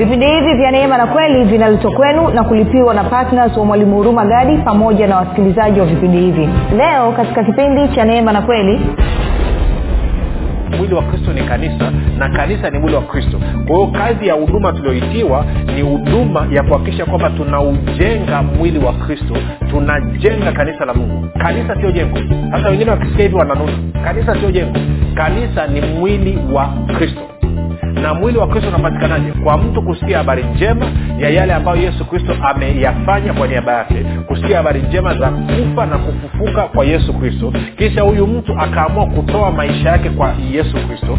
vipindi hivi vya neema na kweli vinaletwa kwenu na kulipiwa na ptns wa mwalimu huruma gadi pamoja na wasikilizaji wa vipindi hivi. Leo katika kipindi cha neema na kweli mwili wa kristo ni kanisa na kanisa ni mwili wa kristo. Kwa hiyo kazi ya huduma tulioitiwa ni huduma ya kuhakikisha kwamba tunaujenga mwili wa kristo tunajenga kanisa la mungu. Kanisa sio jengo. Sasa wengine wakisikia hivi wananuna kanisa sio jengo. Kanisa ni mwili wa kristo na mwili wa kristo unapatikanaje? Kwa mtu kusikia habari njema ya yale ambayo yesu kristo ameyafanya kwa niaba yake. Kusikia habari njema za kufa na kufufuka kwa yesu kristo. Kisha huyu mtu akaamua kutoa maisha yake kwa yesu kristo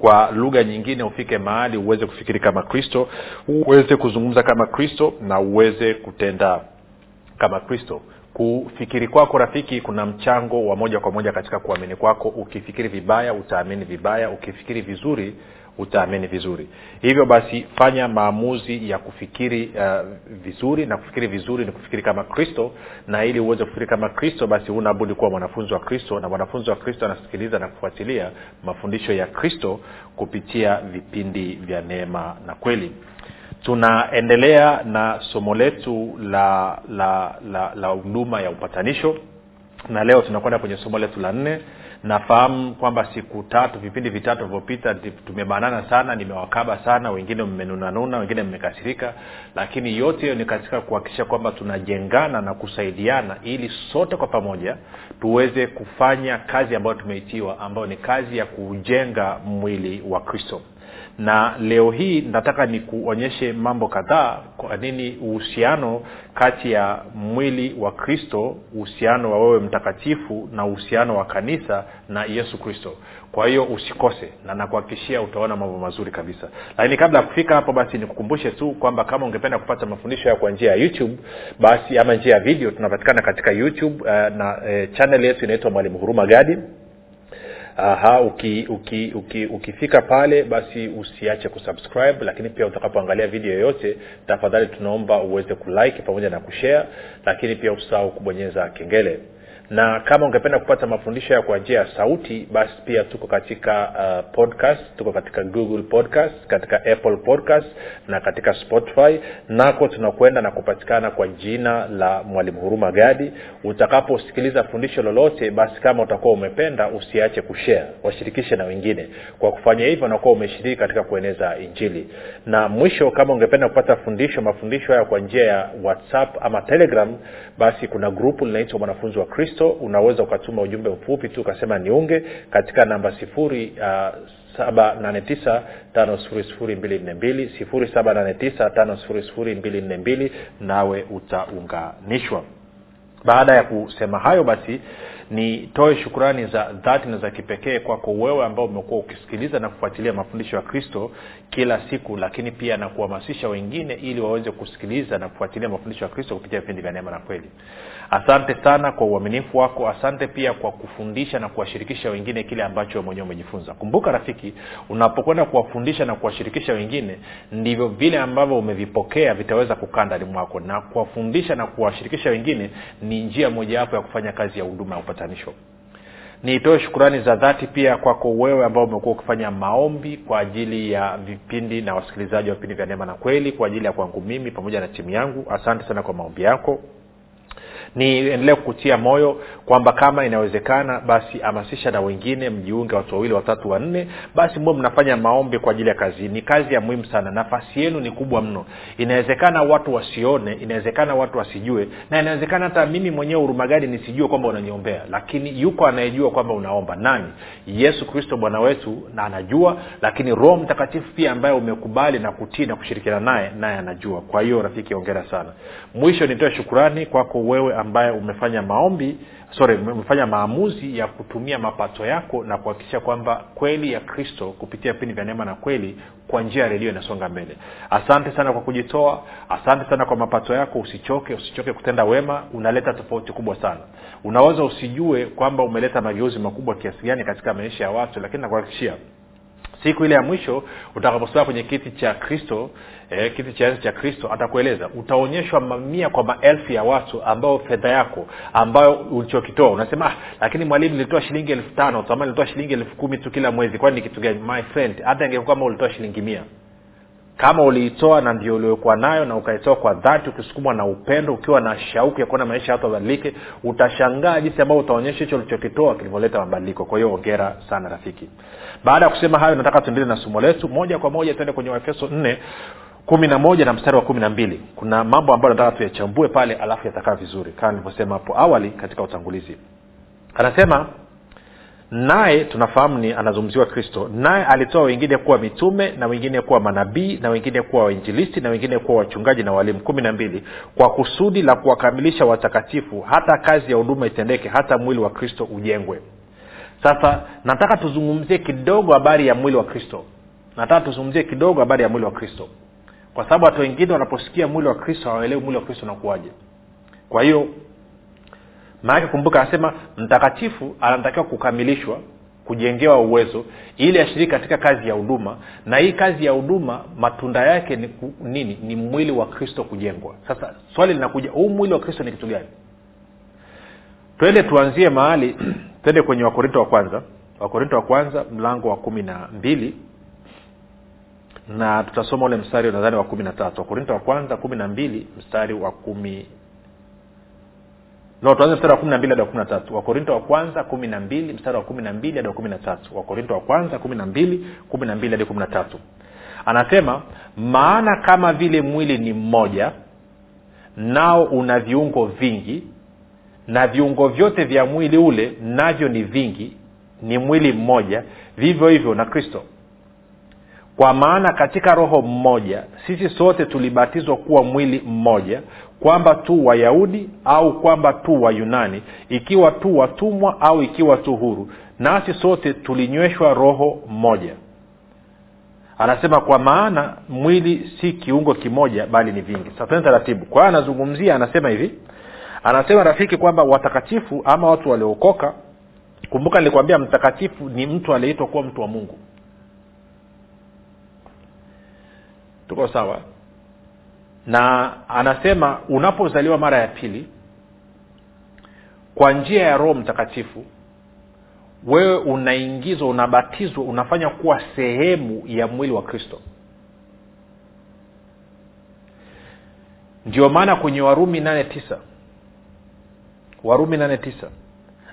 kwa lugha nyingine ufike mahali uweze kufikiri kama kristo uweze kuzungumza kama kristo na uweze kutenda kama kristo. Kufikiri kwako rafiki kuna mchango wa moja kwa moja katika kuamini kwako. Ukifikiri vibaya utaamini vibaya. Ukifikiri vizuri utaamini vizuri. Hivyo basi fanya maamuzi ya kufikiri uh, vizuri na kufikiri vizuri ni kufikiri kama kristo na ili uweze kufikiri kama kristo basi unabudi kuwa mwanafunzi wa kristo na mwanafunzi wa kristo anasikiliza na kufuatilia mafundisho ya kristo kupitia vipindi vya neema na kweli. Tunaendelea na somo letu la la la la huduma ya upatanisho na leo tunakwenda kwenye somo letu la nne nafahamu kwamba siku tatu vipindi vitatu vilivyopita tumebanana sana nimewakaba sana wengine mmenunanuna wengine mmekasirika lakini yote hiyo ni katika kuhakikisha kwamba tunajengana na kusaidiana ili sote kwa pamoja tuweze kufanya kazi ambayo tumeitiwa ambayo ni kazi ya kujenga mwili wa kristo na leo hii nataka nikuonyeshe mambo kadhaa kwa nini uhusiano kati ya mwili wa kristo uhusiano wa wewe mtakatifu na uhusiano wa kanisa na yesu kristo. Kwa hiyo usikose na nakuhakikishia utaona mambo mazuri kabisa. Lakini kabla ya kufika hapo basi nikukumbushe tu kwamba kama ungependa kupata mafundisho ya kwa njia ya youtube basi ama njia ya video tunapatikana katika youtube uh, na uh, chanel yetu inaitwa mwalimu huruma gadi aha uki, uki, uki, ukifika pale basi usiache kusubscribe lakini pia utakapoangalia video yoyote tafadhali tunaomba uweze kulike pamoja na kushare lakini pia usahau kubonyeza kengele na kama ungependa kupata mafundisho ya kwa njia ya sauti basi pia tuko katika uh, podcast tuko katika google podcast katika apple podcast na katika spotify. Nako tunakwenda na kupatikana kwa jina la mwalimu huruma gadi. Utakaposikiliza fundisho lolote basi kama utakuwa umependa usiache kushare washirikishe na wengine. Kwa kufanya hivyo unakuwa umeshiriki katika kueneza injili. Na mwisho kama ungependa kupata fundisho mafundisho haya kwa njia ya whatsapp ama telegram basi kuna grupu linaitwa mwanafunzi wa kristo unaweza ukatuma ujumbe mfupi tu ukasema niunge katika namba sifuri uh, 7895242 nawe utaunganishwa. Baada ya kusema hayo basi nitoe shukurani za dhati na za kipekee kwako wewe ambao umekuwa ukisikiliza na kufuatilia mafundisho ya kristo kila siku lakini pia na kuhamasisha wengine ili waweze kusikiliza na kufuatilia mafundisho ya kristo kupitia vipindi vya neema na kweli. Asante sana kwa uaminifu wako asante pia kwa kufundisha na kuwashirikisha wengine kile ambacho mwenyewe umejifunza. Kumbuka rafiki unapokwenda kuwafundisha na kuwashirikisha wengine ndivyo vile ambavyo umevipokea vitaweza kukaa ndani mwako. Na kuwafundisha na kuwashirikisha wengine ni njia mojawapo ya kufanya kazi ya huduma ya upatanisho. Niitoe shukurani za dhati pia kwako wewe ambao umekuwa ukifanya maombi kwa ajili ya vipindi na wasikilizaji wa vipindi vya neema na kweli kwa ajili ya kwangu mimi pamoja na timu yangu. Asante sana kwa maombi yako niendelee kukutia moyo kwamba kama inawezekana basi hamasisha na wengine mjiunge watu wawili watatu wanne. Basi mwe mnafanya maombi kwa ajili ya kazi. Ni kazi ya muhimu sana. Nafasi yenu ni kubwa mno. Inawezekana watu wasione inawezekana watu wasijue na inawezekana hata mimi mwenyewe hurumagadi nisijue kwamba unaniombea. Lakini yuko anayejua kwamba unaomba. Nani? Yesu kristo bwana wetu na anajua. Lakini roho mtakatifu pia ambaye umekubali na kutii na kushirikiana naye naye anajua. Kwa hiyo rafiki ongera sana. Mwisho nitoe shukurani kwako wewe ambaye umefanya maombi sorry umefanya maamuzi ya kutumia mapato yako na kuhakikisha kwamba kweli ya kristo kupitia vipindi vya neema na kweli kwa njia ya redio inasonga mbele. Asante sana kwa kujitoa asante sana kwa mapato yako. Usichoke usichoke kutenda wema unaleta tofauti kubwa sana. Unaweza usijue kwamba umeleta mageuzi makubwa kiasi gani katika maisha ya watu lakini nakuhakikishia siku ile ya mwisho utakaposimama kwenye kiti cha kristo eh, kiti cha cha kristo atakueleza utaonyeshwa mamia kwa maelfu ya watu ambao fedha yako ambayo ulichokitoa unasema ah, lakini mwalimu nilitoa shilingi elfu tano nilitoa shilingi elfu kumi tu kila mwezi kwani ni kitu gani? My friend hata ingekuwa kama ulitoa shilingi mia kama uliitoa na ndio uliokuwa nayo na ukaitoa kwa dhati ukisukumwa na upendo ukiwa na shauku ya kuona maisha ya watu utashangaa jinsi ambavyo utaonyesha hicho ulichokitoa kilivyoleta mabadiliko. Kwa hiyo ongera sana rafiki. Baada ya kusema hayo nataka tuendele na somo letu. Moja kwa moja tuende kwenye waefeso nne kumi na moja na mstari wa kumi na mbili. Kuna mambo ambayo nataka tuyachambue pale alafu yatakaa vizuri kama nilivyosema hapo awali katika utangulizi. Anasema naye tunafahamu ni anazungumziwa kristo. Naye alitoa wengine kuwa mitume na wengine kuwa manabii na wengine kuwa wainjilisti na wengine kuwa wachungaji na walimu. Kumi na mbili. Kwa kusudi la kuwakamilisha watakatifu hata kazi ya huduma itendeke hata mwili wa kristo ujengwe. Sasa nataka tuzungumzie kidogo habari ya mwili wa kristo. Nataka tuzungumzie kidogo habari ya mwili wa kristo. Kwa sababu watu wengine wanaposikia mwili wa kristo hawaelewi mwili wa kristo unakuwaje. Kwa hiyo maanake kumbuka anasema mtakatifu anatakiwa kukamilishwa kujengewa uwezo ili ashiriki katika kazi ya huduma na hii kazi ya huduma matunda yake ni ku, nini? Ni mwili wa kristo kujengwa. Sasa swali linakuja huu mwili wa kristo ni kitu gani? Twende tuanzie mahali twende kwenye wakorinto wa kwanza. Wakorinto wa kwanza mlango wa kumi na mbili. Na tutasoma ule mstari nadhani wa kumi na tatu. Wakorinto wa kwanza kumi na mbili mstari wa kumi no tuanze mstari wa kumi na mbili hadi wa kumi na tatu. Wakorinto wa kwanza kumi na mbili mstari wa kumi na mbili hadi wa kumi na tatu. Wakorinto wa kwanza kumi na mbili kumi na mbili hadi kumi na tatu. Anasema maana kama vile mwili ni mmoja nao una viungo vingi na viungo vyote vya mwili ule navyo ni vingi ni mwili mmoja vivyo hivyo na kristo. Kwa maana katika roho mmoja sisi sote tulibatizwa kuwa mwili mmoja kwamba tu wayahudi au kwamba tu wayunani ikiwa tu watumwa au ikiwa tu huru nasi sote tulinyweshwa roho mmoja anasema kwa maana mwili si kiungo kimoja bali ni vingi. Sasa taratibu. Kwa hiyo anazungumzia anasema hivi. Anasema rafiki kwamba watakatifu ama watu waliookoka kumbuka nilikwambia mtakatifu ni mtu aliyeitwa kuwa mtu wa mungu. Tuko sawa na anasema unapozaliwa mara ya pili kwa njia ya roho mtakatifu wewe unaingizwa unabatizwa unafanya kuwa sehemu ya mwili wa kristo. Ndio maana kwenye warumi nane tisa warumi nane tisa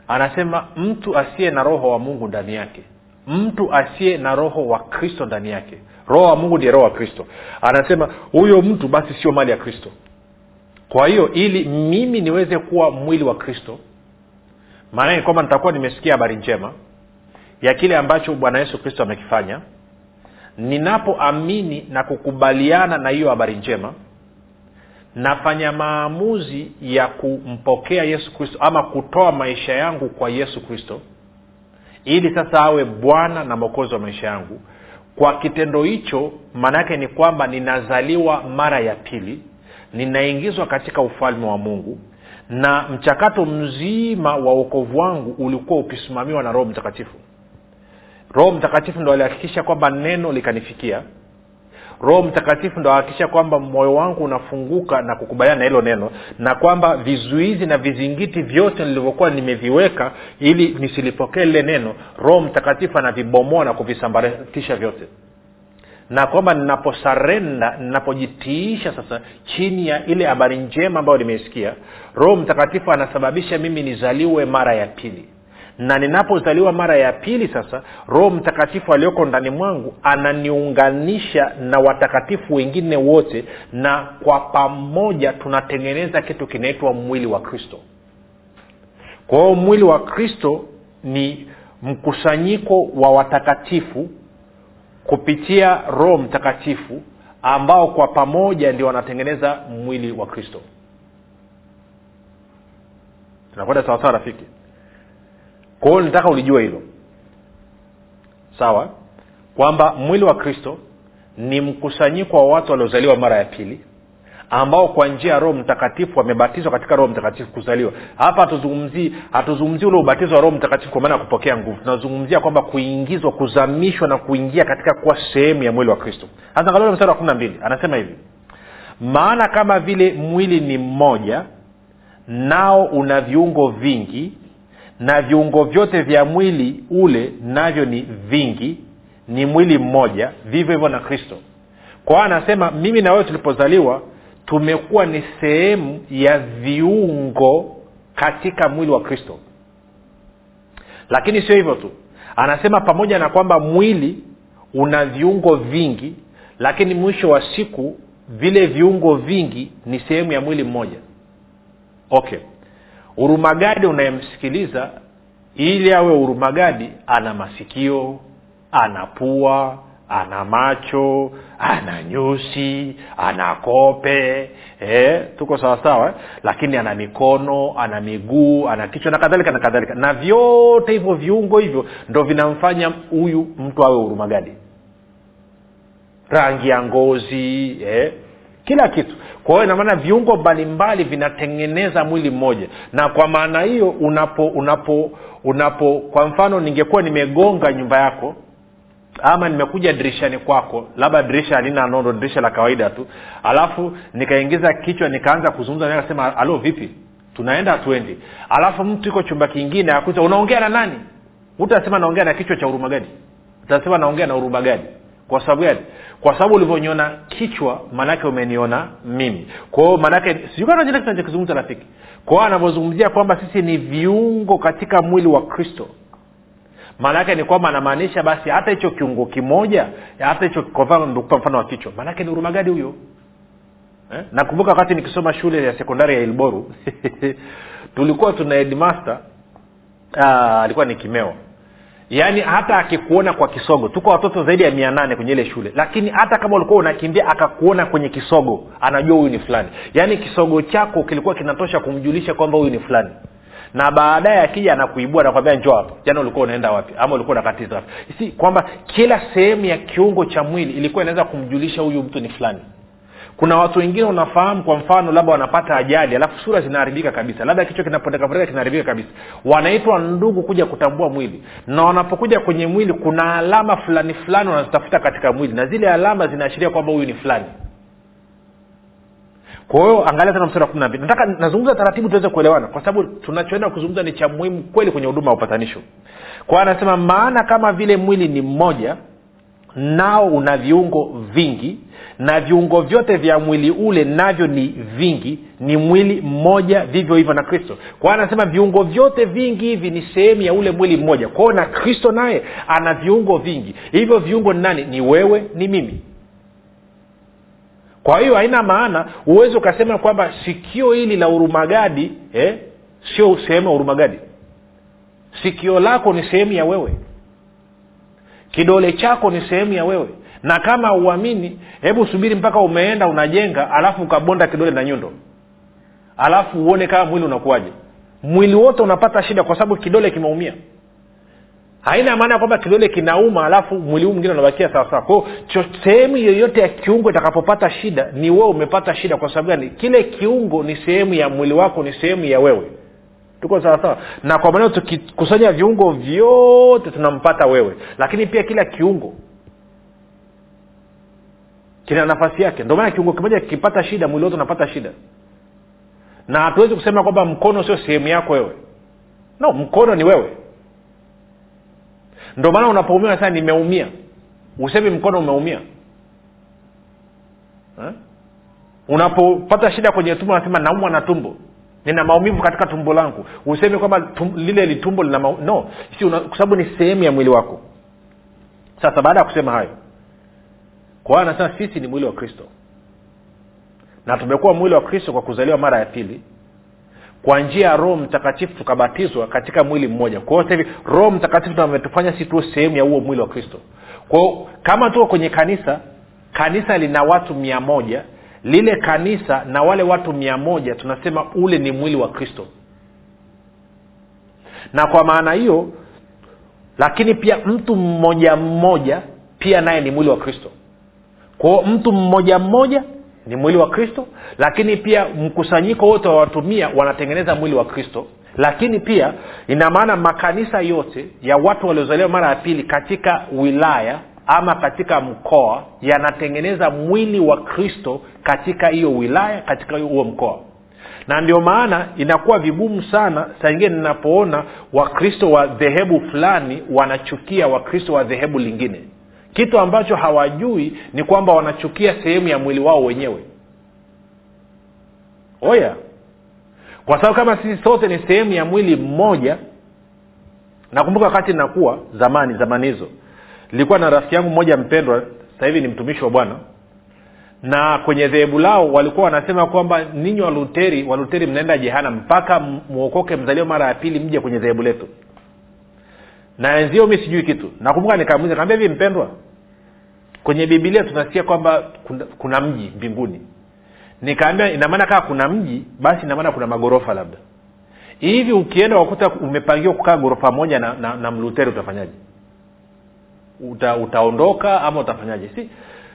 anasema mtu asiye na roho wa mungu ndani yake mtu asiye na roho wa kristo ndani yake roho wa mungu ndiye roho wa kristo. Anasema huyo mtu basi sio mali ya kristo. Kwa hiyo ili mimi niweze kuwa mwili wa kristo maanake kwamba nitakuwa nimesikia habari njema ya kile ambacho bwana yesu kristo amekifanya ninapoamini na kukubaliana na hiyo habari njema nafanya maamuzi ya kumpokea yesu kristo ama kutoa maisha yangu kwa yesu kristo ili sasa awe bwana na mwokozi wa maisha yangu kwa kitendo hicho maana yake ni kwamba ninazaliwa mara ya pili ninaingizwa katika ufalme wa mungu na mchakato mzima wa uokovu wangu ulikuwa ukisimamiwa na roho mtakatifu. Roho mtakatifu ndo alihakikisha kwamba neno likanifikia roho mtakatifu ndo kwamba moyo wangu unafunguka na kukubaliana na hilo neno na kwamba vizuizi na vizingiti vyote nilivyokuwa nimeviweka ili nisilipokee lile neno roho mtakatifu anavibomoa na kuvisambaratisha vyote. Na kwamba ninaposarenda ninapojitiisha sasa chini ya ile habari njema ambayo nimeisikia roho mtakatifu anasababisha mimi nizaliwe mara ya pili na ninapozaliwa mara ya pili sasa roho mtakatifu aliyoko ndani mwangu ananiunganisha na watakatifu wengine wote na kwa pamoja tunatengeneza kitu kinaitwa mwili wa kristo. Kwa hiyo mwili wa kristo ni mkusanyiko wa watakatifu kupitia roho mtakatifu ambao kwa pamoja ndio wanatengeneza mwili wa kristo. Tunakwenda sawasawa rafiki kwa hiyo nitaka ulijua hilo. Sawa? Kwamba mwili wa kristo ni mkusanyiko wa watu waliozaliwa mara ya pili ambao kwa njia ya roho mtakatifu wamebatizwa katika roho mtakatifu kuzaliwa. Hapa hatuzungumzii hatuzungumzii ule ubatizo wa roho mtakatifu kwa maana ya kupokea nguvu. Tunazungumzia kwamba kuingizwa kuzamishwa na kuingia katika kuwa sehemu ya mwili wa kristo. Angalia mstari wa kumi na mbili anasema hivi. Maana kama vile mwili ni mmoja nao una viungo vingi na viungo vyote vya mwili ule navyo ni vingi ni mwili mmoja vivyo hivyo na kristo. Kwa hiyo anasema mimi na wewe tulipozaliwa tumekuwa ni sehemu ya viungo katika mwili wa kristo. Lakini sio hivyo tu. Anasema pamoja na kwamba mwili una viungo vingi lakini mwisho wa siku vile viungo vingi ni sehemu ya mwili mmoja. Okay urumagadi unayemsikiliza ili awe urumagadi ana masikio ana pua ana macho ana nyusi ana kope eh, tuko sawasawa eh? lakini ana mikono ana miguu ana kichwa na kadhalika na kadhalika na vyote hivyo viungo hivyo ndo vinamfanya huyu mtu awe hurumagadi rangi ya ngozi eh? kila kitu kwa hiyo inamaana viungo mbalimbali vinatengeneza mwili mmoja. Na kwa maana hiyo unapo unapo unapo kwa mfano ningekuwa nimegonga nyumba yako ama nimekuja dirishani kwako labda dirisha halina nondo dirisha la kawaida tu alafu nikaingiza kichwa nikaanza kuzungumza naye alo vipi? Tunaenda hatuendi alafu mtu iko chumba kingine akuta unaongea na nani? Utasema naongea na kichwa cha huruma gani? Utasema naongea na huruma gani? Kwa sababu gani kwa sababu ulivyoniona kichwa maanake umeniona mimi. Kwao maanake sijukanachokizungumza rafiki. Kwao anavyozungumzia kwamba sisi ni viungo katika mwili wa kristo. Maanaake ni kwamba anamaanisha basi hata hicho kiungo kimoja hata hicho kwa mfano wa kichwa. Maanake ni urumagadi huyo? Eh? nakumbuka wakati nikisoma shule ya sekondari ya ilboru tulikuwa tuna headmaster ah, alikuwa ni kimeo yaani hata akikuona kwa kisogo tuko watoto zaidi ya mia nane kwenye ile shule. Lakini hata kama ulikuwa unakimbia akakuona kwenye kisogo anajua huyu ni fulani. Yaani kisogo chako kilikuwa kinatosha kumjulisha kwamba huyu ni fulani. Na baadaye akija anakuibua nakwambia njo hapa. Jana ulikuwa unaenda wapi? Ama ulikuwa unakatiza wapi? Si kwamba kila sehemu ya kiungo cha mwili ilikuwa inaweza kumjulisha huyu mtu ni fulani kuna watu wengine unafahamu kwa mfano labda wanapata ajali alafu sura zinaharibika kabisa. Labda kichwa kinapoteka kinaharibika kabisa. Wanaitwa ndugu kuja kutambua mwili. Na wanapokuja kwenye mwili kuna alama fulani fulani wanazitafuta katika mwili. Na zile alama zinaashiria kwamba huyu ni fulani. Kwa hiyo angalia tena mstari wa kumi na mbili. Nataka nazungumza taratibu tuweze kuelewana. Kwa sababu tunachoenda kuzungumza ni cha muhimu kweli kwenye huduma ya upatanisho. Kwa anasema maana kama vile mwili ni mmoja nao una viungo vingi na viungo vyote vya mwili ule navyo ni vingi ni mwili mmoja vivyo hivyo na kristo. Kwa anasema viungo vyote vingi hivi ni sehemu ya ule mwili mmoja. Kwao na kristo naye ana viungo vingi. Hivyo viungo ni nani? Ni wewe ni mimi. Kwa hiyo haina maana huwezi ukasema kwamba sikio hili la urumagadi eh, sio sehemu ya urumagadi. Sikio lako ni sehemu ya wewe kidole chako ni sehemu ya wewe. Na kama uamini hebu subiri mpaka umeenda unajenga alafu ukabonda kidole na nyundo. Alafu uone kama mwili unakuwaje. Mwili wote unapata shida kwa sababu kidole kimeumia. Haina maana ya kwamba kidole kinauma alafu mwili huu mwingine unabakia sawasawa kwao sehemu yoyote ya kiungo itakapopata shida ni wewe umepata shida kwa sababu gani? Kile kiungo ni sehemu ya mwili wako ni sehemu ya wewe tuko sawasawa na kwa maneno tukikusanya viungo vyote tunampata wewe. Lakini pia kila kiungo kina nafasi yake. Ndio maana kiungo kimoja kikipata shida mwili wote unapata shida. Na hatuwezi kusema kwamba mkono sio sehemu yako wewe. No mkono ni wewe. Ndio maana unapoumia sasa nimeumia. Usemi mkono umeumia. Unapopata shida kwenye tumbo unasema naumwa na tumbo nina maumivu katika tumbo langu. Useme kwamba tum, lile litumbo lina mau... no. Si kwa sababu ni sehemu ya mwili wako. Sasa baada ya kusema hayo kwa anasema sisi ni mwili wa kristo. Na tumekuwa mwili wa kristo kwa kuzaliwa mara ya pili kwa njia ya roho mtakatifu tukabatizwa katika mwili mmoja. Kwa hiyo hivi roho mtakatifu ametufanya si tuo sehemu ya huo mwili wa kristo. Kwao kama tuko kwenye kanisa kanisa lina watu mia moja lile kanisa na wale watu mia moja tunasema ule ni mwili wa kristo. Na kwa maana hiyo lakini pia mtu mmoja mmoja pia naye ni mwili wa kristo. Kwao mtu mmoja mmoja ni mwili wa kristo lakini pia mkusanyiko wote wa watumia wanatengeneza mwili wa kristo. Lakini pia ina maana makanisa yote ya watu waliozaliwa mara ya pili katika wilaya ama katika mkoa yanatengeneza mwili wa kristo katika hiyo wilaya katika huo mkoa. Na ndio maana inakuwa vigumu sana saa ingine ninapoona wakristo wa dhehebu fulani wanachukia wakristo wa dhehebu lingine. Kitu ambacho hawajui ni kwamba wanachukia sehemu ya mwili wao wenyewe. Oya. Kwa sababu kama sisi sote ni sehemu ya mwili mmoja nakumbuka wakati nakuwa zamani zamani hizo nilikuwa na rafiki yangu mmoja mpendwa sasa hivi ni mtumishi wa bwana na kwenye dhehebu lao walikuwa wanasema kwamba ninyi waluteri waluteri mnaenda jehana mpaka mwokoke mzalio mara ya pili mje kwenye dhehebu letu. Na wenzio mi sijui kitu. Nakumbuka nikamuliza kaambia hivi mpendwa kwenye bibilia tunasikia kwamba kuna, kuna mji mbinguni. Nikaambia inamaana kaa kuna mji basi inamaana kuna magorofa labda. Hivi ukienda wakuta umepangiwa kukaa gorofa moja na, na, na mluteri utafanyaje Uta, utaondoka ama utafanyaje? Si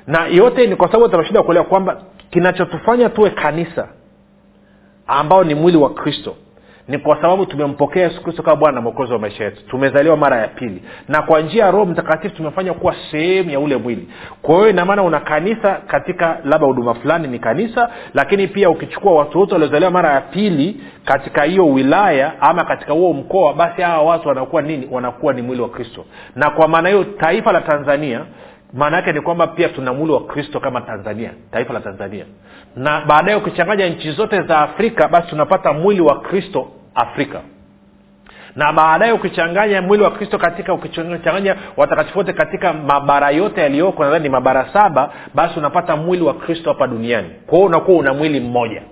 na yote ni kwa sababu tunashinda kuelewa kwamba kinachotufanya tuwe kanisa ambao ni mwili wa kristo ni kwa sababu tumempokea yesu kristo kama bwana na mwokozi wa maisha yetu. Tumezaliwa mara ya pili. Na kwa njia ya roho mtakatifu tumefanya kuwa sehemu ya ule mwili. Kwa hiyo inamaana una kanisa katika labda huduma fulani ni kanisa lakini pia ukichukua watu wote waliozaliwa mara ya pili katika hiyo wilaya ama katika huo mkoa basi hawa watu wanakuwa nini? Wanakuwa ni mwili wa kristo. Na kwa maana hiyo taifa la tanzania maana yake ni kwamba pia tuna mwili wa kristo kama tanzania taifa la tanzania. Na baadaye ukichanganya nchi zote za afrika basi tunapata mwili wa kristo afrika. Na baadaye ukichanganya mwili wa kristo katika ukichanganya watakatifu wote katika mabara yote yaliyoko nadhani ni mabara saba basi unapata mwili wa kristo hapa duniani. Kwa hiyo unakuwa una mwili mmoja.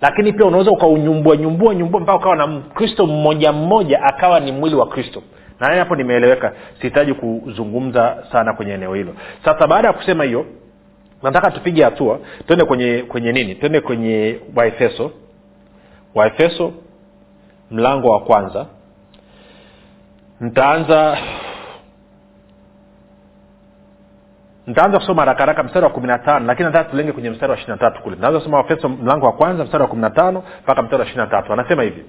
Lakini pia unaweza ukaunyumbua nyumbua nyumbua mpaka ukawa na kristo mmoja mmoja akawa ni mwili wa kristo na hapo nimeeleweka. Sihitaji kuzungumza sana kwenye eneo hilo. Sasa baada ya kusema hiyo nataka tupige hatua twende kwenye kwenye nini? Twende kwenye waefeso waefeso mlango wa kwanza. Ntaanza ntaanza kusoma haraka haraka mstari wa kumi na tano lakini nataka tulenge kwenye mstari wa ishiri na tatu kule. Naanza kusoma waefeso mlango wa kwanza mstari wa kumi na tano mpaka mstari wa ishiri na tatu. Anasema hivi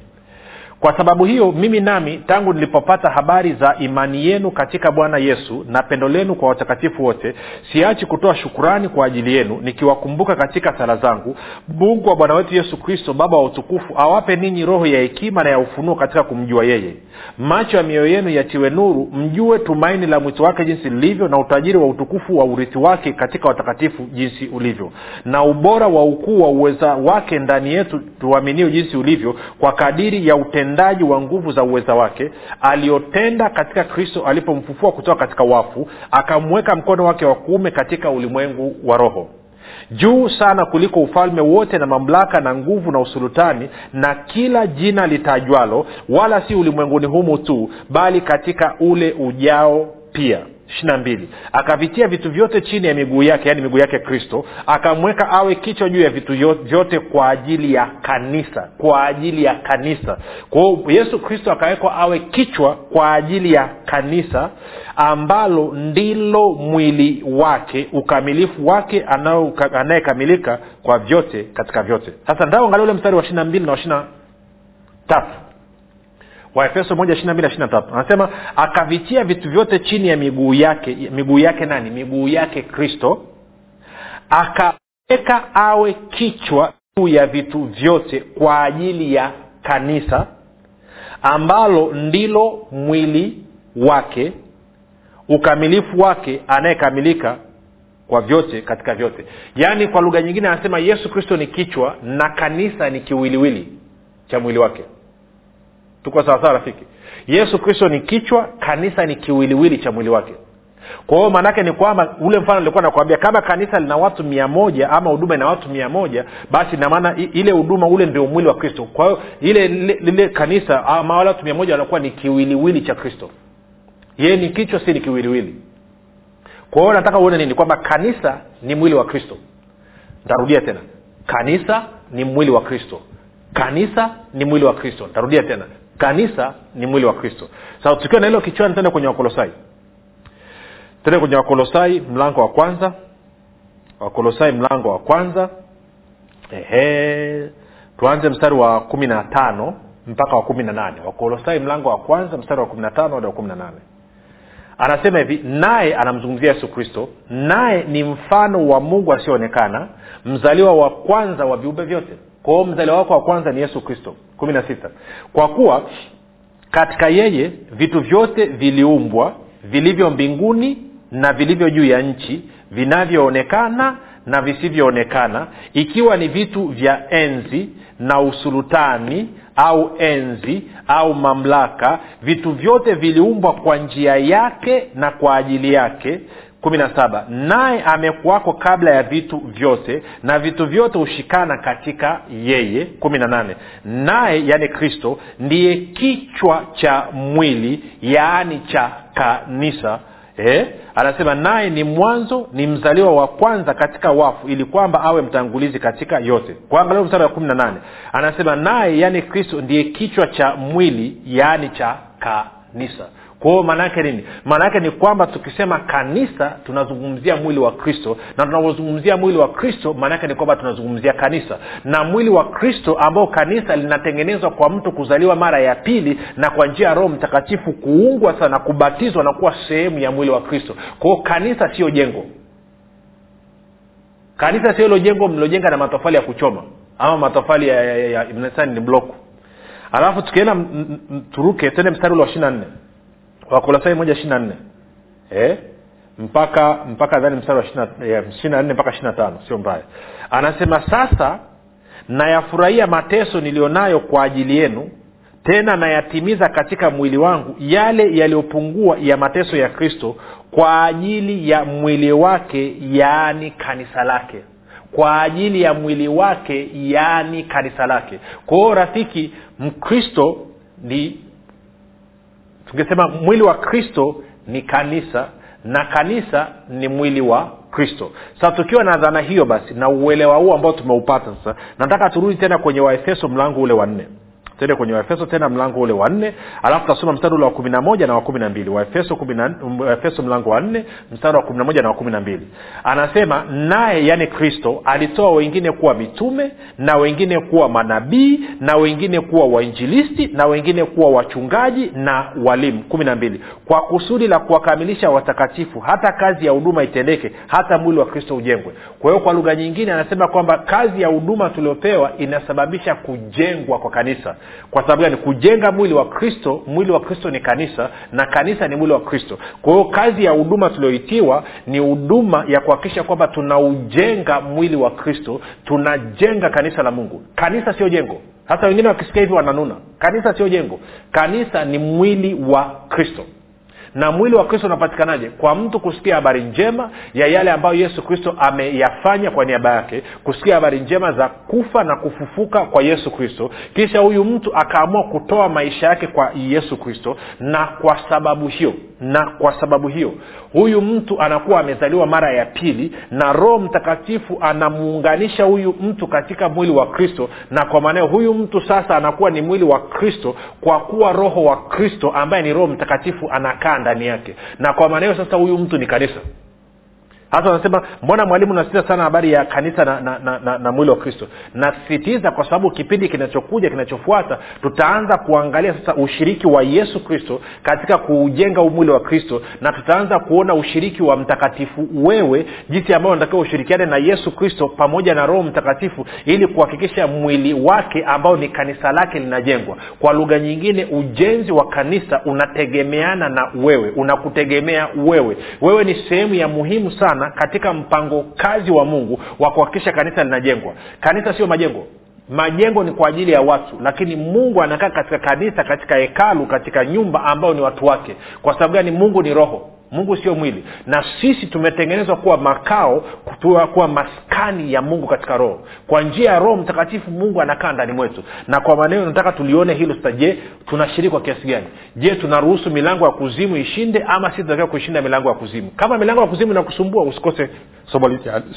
kwa sababu hiyo mimi nami tangu nilipopata habari za imani yenu katika bwana yesu na pendo lenu kwa watakatifu wote siachi kutoa shukurani kwa ajili yenu nikiwakumbuka katika sala zangu. Mungu wa bwana wetu yesu kristo baba wa utukufu awape ninyi roho ya hekima na ya ufunuo katika kumjua yeye. Macho ya mioyo yenu yatiwe nuru mjue tumaini la mwito wake jinsi lilivyo na utajiri wa utukufu wa urithi wake katika watakatifu jinsi ulivyo. Na ubora wa ukuu wa uweza wake ndani yetu tuaminio jinsi ulivyo kwa kadiri ya uten utendaji wa nguvu za uweza wake aliyotenda katika kristo alipomfufua kutoka katika wafu akamweka mkono wake wa kuume katika ulimwengu wa roho. Juu sana kuliko ufalme wote na mamlaka na nguvu na usulutani na kila jina litajwalo wala si ulimwenguni humu tu bali katika ule ujao pia ishirina akavitia vitu vyote chini ya miguu yake yaani miguu yake kristo akamweka awe kichwa juu ya vitu vyote kwa ajili ya kanisa kwa ajili ya kanisa. Kwa hiyo yesu kristo akawekwa awe kichwa kwa ajili ya kanisa ambalo ndilo mwili wake ukamilifu wake anayekamilika kwa vyote katika vyote. Sasa ndao angalia ule mstari wa ishirina mbili na ishirina tatu waefeso moja ishiri mbili ishiri tatu. Anasema akavitia vitu vyote chini ya miguu yake miguu yake nani? Miguu yake kristo akaweka awe kichwa juu ya vitu vyote kwa ajili ya kanisa ambalo ndilo mwili wake ukamilifu wake anayekamilika kwa vyote katika vyote. Yaani kwa lugha nyingine anasema yesu kristo ni kichwa na kanisa ni kiwiliwili cha mwili wake tuko sawasawa rafiki? Yesu kristo ni kichwa kanisa ni kiwiliwili cha mwili wake. Kwa hiyo maanaake ni kwamba ule mfano nilikuwa nakwambia kama kanisa lina watu mia moja ama huduma ina watu mia moja basi inamaana ile huduma ule ndio mwili wa kristo. Kwa hiyo ile lile kanisa ama wale watu mia moja wanakuwa ni kiwiliwili cha kristo. Yeye ni kichwa si ni kiwiliwili. Kwa hiyo nataka uone nini? Kwamba kanisa ni mwili wa kristo. Ntarudia tena. Kanisa ni mwili wa kristo. Kanisa ni mwili wa kristo. Ntarudia tena kanisa ni mwili wa kristo. Sasa tukiwa na hilo kichwani tende kwenye wakolosai. Tende kwenye wakolosai mlango wa kwanza. Wakolosai mlango wa kwanza. Ehe. Tuanze mstari wa kumi na tano mpaka wa kumi na nane. Wakolosai mlango wa kwanza mstari wa kumi na tano hadi wa kumi na nane. Anasema hivi naye anamzungumzia yesu kristo naye ni mfano wa mungu asioonekana mzaliwa wa kwanza wa viumbe vyote kwa hiyo mzaliwa wako wa kwanza ni yesu kristo kumi na sita. Kwa kuwa katika yeye vitu vyote viliumbwa vilivyo mbinguni na vilivyo juu ya nchi vinavyoonekana na visivyoonekana ikiwa ni vitu vya enzi na usulutani au enzi au mamlaka vitu vyote viliumbwa kwa njia yake na kwa ajili yake kumi na saba. Naye amekuwako kabla ya vitu vyote na vitu vyote hushikana katika yeye. Kumi na nane. Naye yaani kristo ndiye kichwa cha mwili yaani cha kanisa. Eh? anasema naye ni mwanzo ni mzaliwa wa kwanza katika wafu ili kwamba awe mtangulizi katika yote. Kuangalia angalia mstari wa kumi na nane. Anasema naye yaani kristo ndiye kichwa cha mwili yaani cha kanisa kwa maanaake nini maana yake ni kwamba tukisema kanisa tunazungumzia mwili wa kristo na tunapozungumzia mwili wa kristo maana yake ni kwamba tunazungumzia kanisa na mwili wa kristo ambao kanisa linatengenezwa kwa mtu kuzaliwa mara ya pili na kwa njia ya roho mtakatifu kuungwa sana kubatizwa na kuwa sehemu ya mwili wa kristo kwao kanisa sio jengo kanisa sio hilo jengo mlilojenga na matofali ya kuchoma ama matofali ya, ya, ya, ya, ni bloku alafu tukienda turuke tende mstari ule wa ishiri na nne wakolosai moja ishiri na nne. Eh? mpaka mpaka dhani mstari wa ishiri na nne mpaka ishiri na tano. Sio mbaya. Anasema sasa nayafurahia mateso niliyonayo kwa ajili yenu tena nayatimiza katika mwili wangu yale yaliyopungua ya mateso ya kristo kwa ajili ya mwili wake yaani kanisa lake. Kwa ajili ya mwili wake yaani kanisa lake. Kwa hiyo rafiki mkristo ni tungesema mwili wa kristo ni kanisa na kanisa ni mwili wa kristo. Sasa tukiwa na dhana hiyo basi na uelewa huu ambao tumeupata sasa nataka turudi tena kwenye waefeso mlango ule wa nne tende kwenye waefeso tena mlango ule wa nne. Alafu tasoma mstari ule wa kumi na moja na wa kumi na mbili. Waefeso, waefeso mlango wa nne mstari wa kumi na moja na wa kumi na mbili. Anasema naye yani kristo alitoa wengine kuwa mitume na wengine kuwa manabii na wengine kuwa wainjilisti na wengine kuwa wachungaji na walimu. Kumi na mbili. Kwa kusudi la kuwakamilisha watakatifu hata kazi ya huduma itendeke hata mwili wa kristo ujengwe. Kwa hiyo kwa lugha nyingine anasema kwamba kazi ya huduma tuliopewa inasababisha kujengwa kwa kanisa kwa sababu gani? Kujenga mwili wa kristo mwili wa kristo ni kanisa na kanisa ni mwili wa kristo. Kwa hiyo kazi ya huduma tulioitiwa ni huduma ya kuhakikisha kwamba tunaujenga mwili wa kristo tunajenga kanisa la mungu. Kanisa sio jengo. Hata wengine wakisikia hivi wananuna. Kanisa sio jengo. Kanisa ni mwili wa kristo na mwili wa kristo unapatikanaje? Kwa mtu kusikia habari njema ya yale ambayo yesu kristo ameyafanya kwa niaba yake kusikia habari njema za kufa na kufufuka kwa yesu kristo kisha huyu mtu akaamua kutoa maisha yake kwa yesu kristo. Na kwa sababu hiyo na kwa sababu hiyo huyu mtu anakuwa amezaliwa mara ya pili na roho mtakatifu anamuunganisha huyu mtu katika mwili wa kristo. Na kwa maanao huyu mtu sasa anakuwa ni mwili wa kristo kwa kuwa roho wa kristo ambaye ni roho mtakatifu anakaa ndani yake. Na kwa maanao sasa huyu mtu ni kanisa hasa wanasema mbona mwalimu nasitiza sana habari ya kanisa na, na, na, na, na mwili wa kristo? Nasisitiza kwa sababu kipindi kinachokuja kinachofuata tutaanza kuangalia sasa ushiriki wa yesu kristo katika kuujenga umwili wa kristo na tutaanza kuona ushiriki wa mtakatifu wewe jinsi ambayo unatakiwa ushirikiane na yesu kristo pamoja na roho mtakatifu ili kuhakikisha mwili wake ambao ni kanisa lake linajengwa. Kwa lugha nyingine ujenzi wa kanisa unategemeana na wewe unakutegemea wewe. Wewe ni sehemu ya muhimu sana sana katika mpango kazi wa mungu wa kuhakikisha kanisa linajengwa. Kanisa sio majengo. Majengo ni kwa ajili ya watu lakini mungu anakaa katika kanisa katika hekalu katika nyumba ambayo ni watu wake. Kwa sababu gani? Mungu ni roho mungu sio mwili. Na sisi tumetengenezwa kuwa makao kuwa, kuwa maskani ya mungu katika roho. Kwa njia ya roho mtakatifu mungu anakaa ndani mwetu. Na kwa maneno nataka tulione hilo sasa je tunashiriki kwa kiasi gani? Je tunaruhusu milango ya kuzimu ishinde ama si tunatakiwa kuishinda milango ya kuzimu? Kama milango ya kuzimu inakusumbua usikose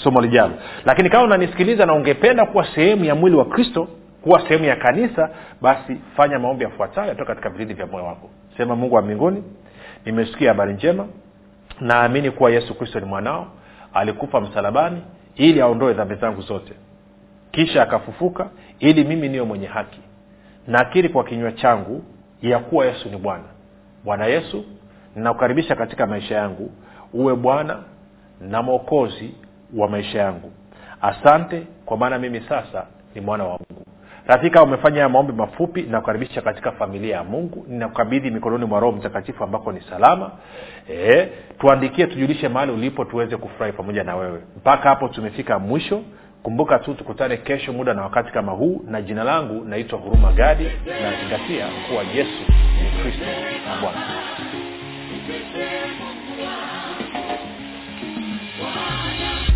somo lijalo. Lakini kama unanisikiliza na ungependa kuwa sehemu ya mwili wa kristo kuwa sehemu ya kanisa basi fanya maombi yafuatayo yatoka katika vilindi vya moyo wako. Sema mungu wa mbinguni nimesikia habari njema naamini kuwa yesu kristo ni mwanao alikufa msalabani ili aondoe dhambi zangu zote. Kisha akafufuka ili mimi niwe mwenye haki. Nakiri kwa kinywa changu ya kuwa yesu ni bwana. Bwana yesu ninakukaribisha katika maisha yangu. Uwe bwana na mwokozi wa maisha yangu. Asante kwa maana mimi sasa ni mwana wa mungu rafika umefanya maombi mafupi nakukaribisha katika familia ya mungu. Ninakukabidhi mikononi mwa roho mtakatifu ambako ni salama. E, tuandikie tujulishe mahali ulipo tuweze kufurahi pamoja na wewe. Mpaka hapo tumefika mwisho. Kumbuka tu tukutane kesho muda na wakati kama huu. Na jina langu naitwa huruma gadi. Nazingatia kuwa yesu ni kristo na bwana.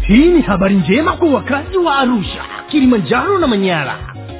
Hii ni habari njema kwa wakazi wa arusha kilimanjaro na manyara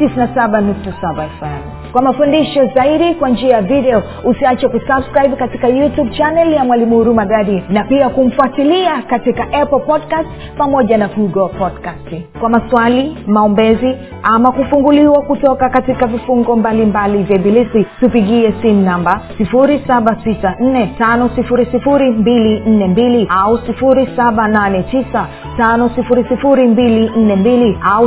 97.7 fm kwa mafundisho zaidi kwa njia ya video usiache kusubscribe katika youtube channel ya mwalimu huruma gadi na pia kumfuatilia katika apple podcast pamoja na google podcast. Kwa maswali maombezi ama kufunguliwa kutoka katika vifungo mbalimbali vya ibilisi tupigie simu namba 7645242 au 789 5242 au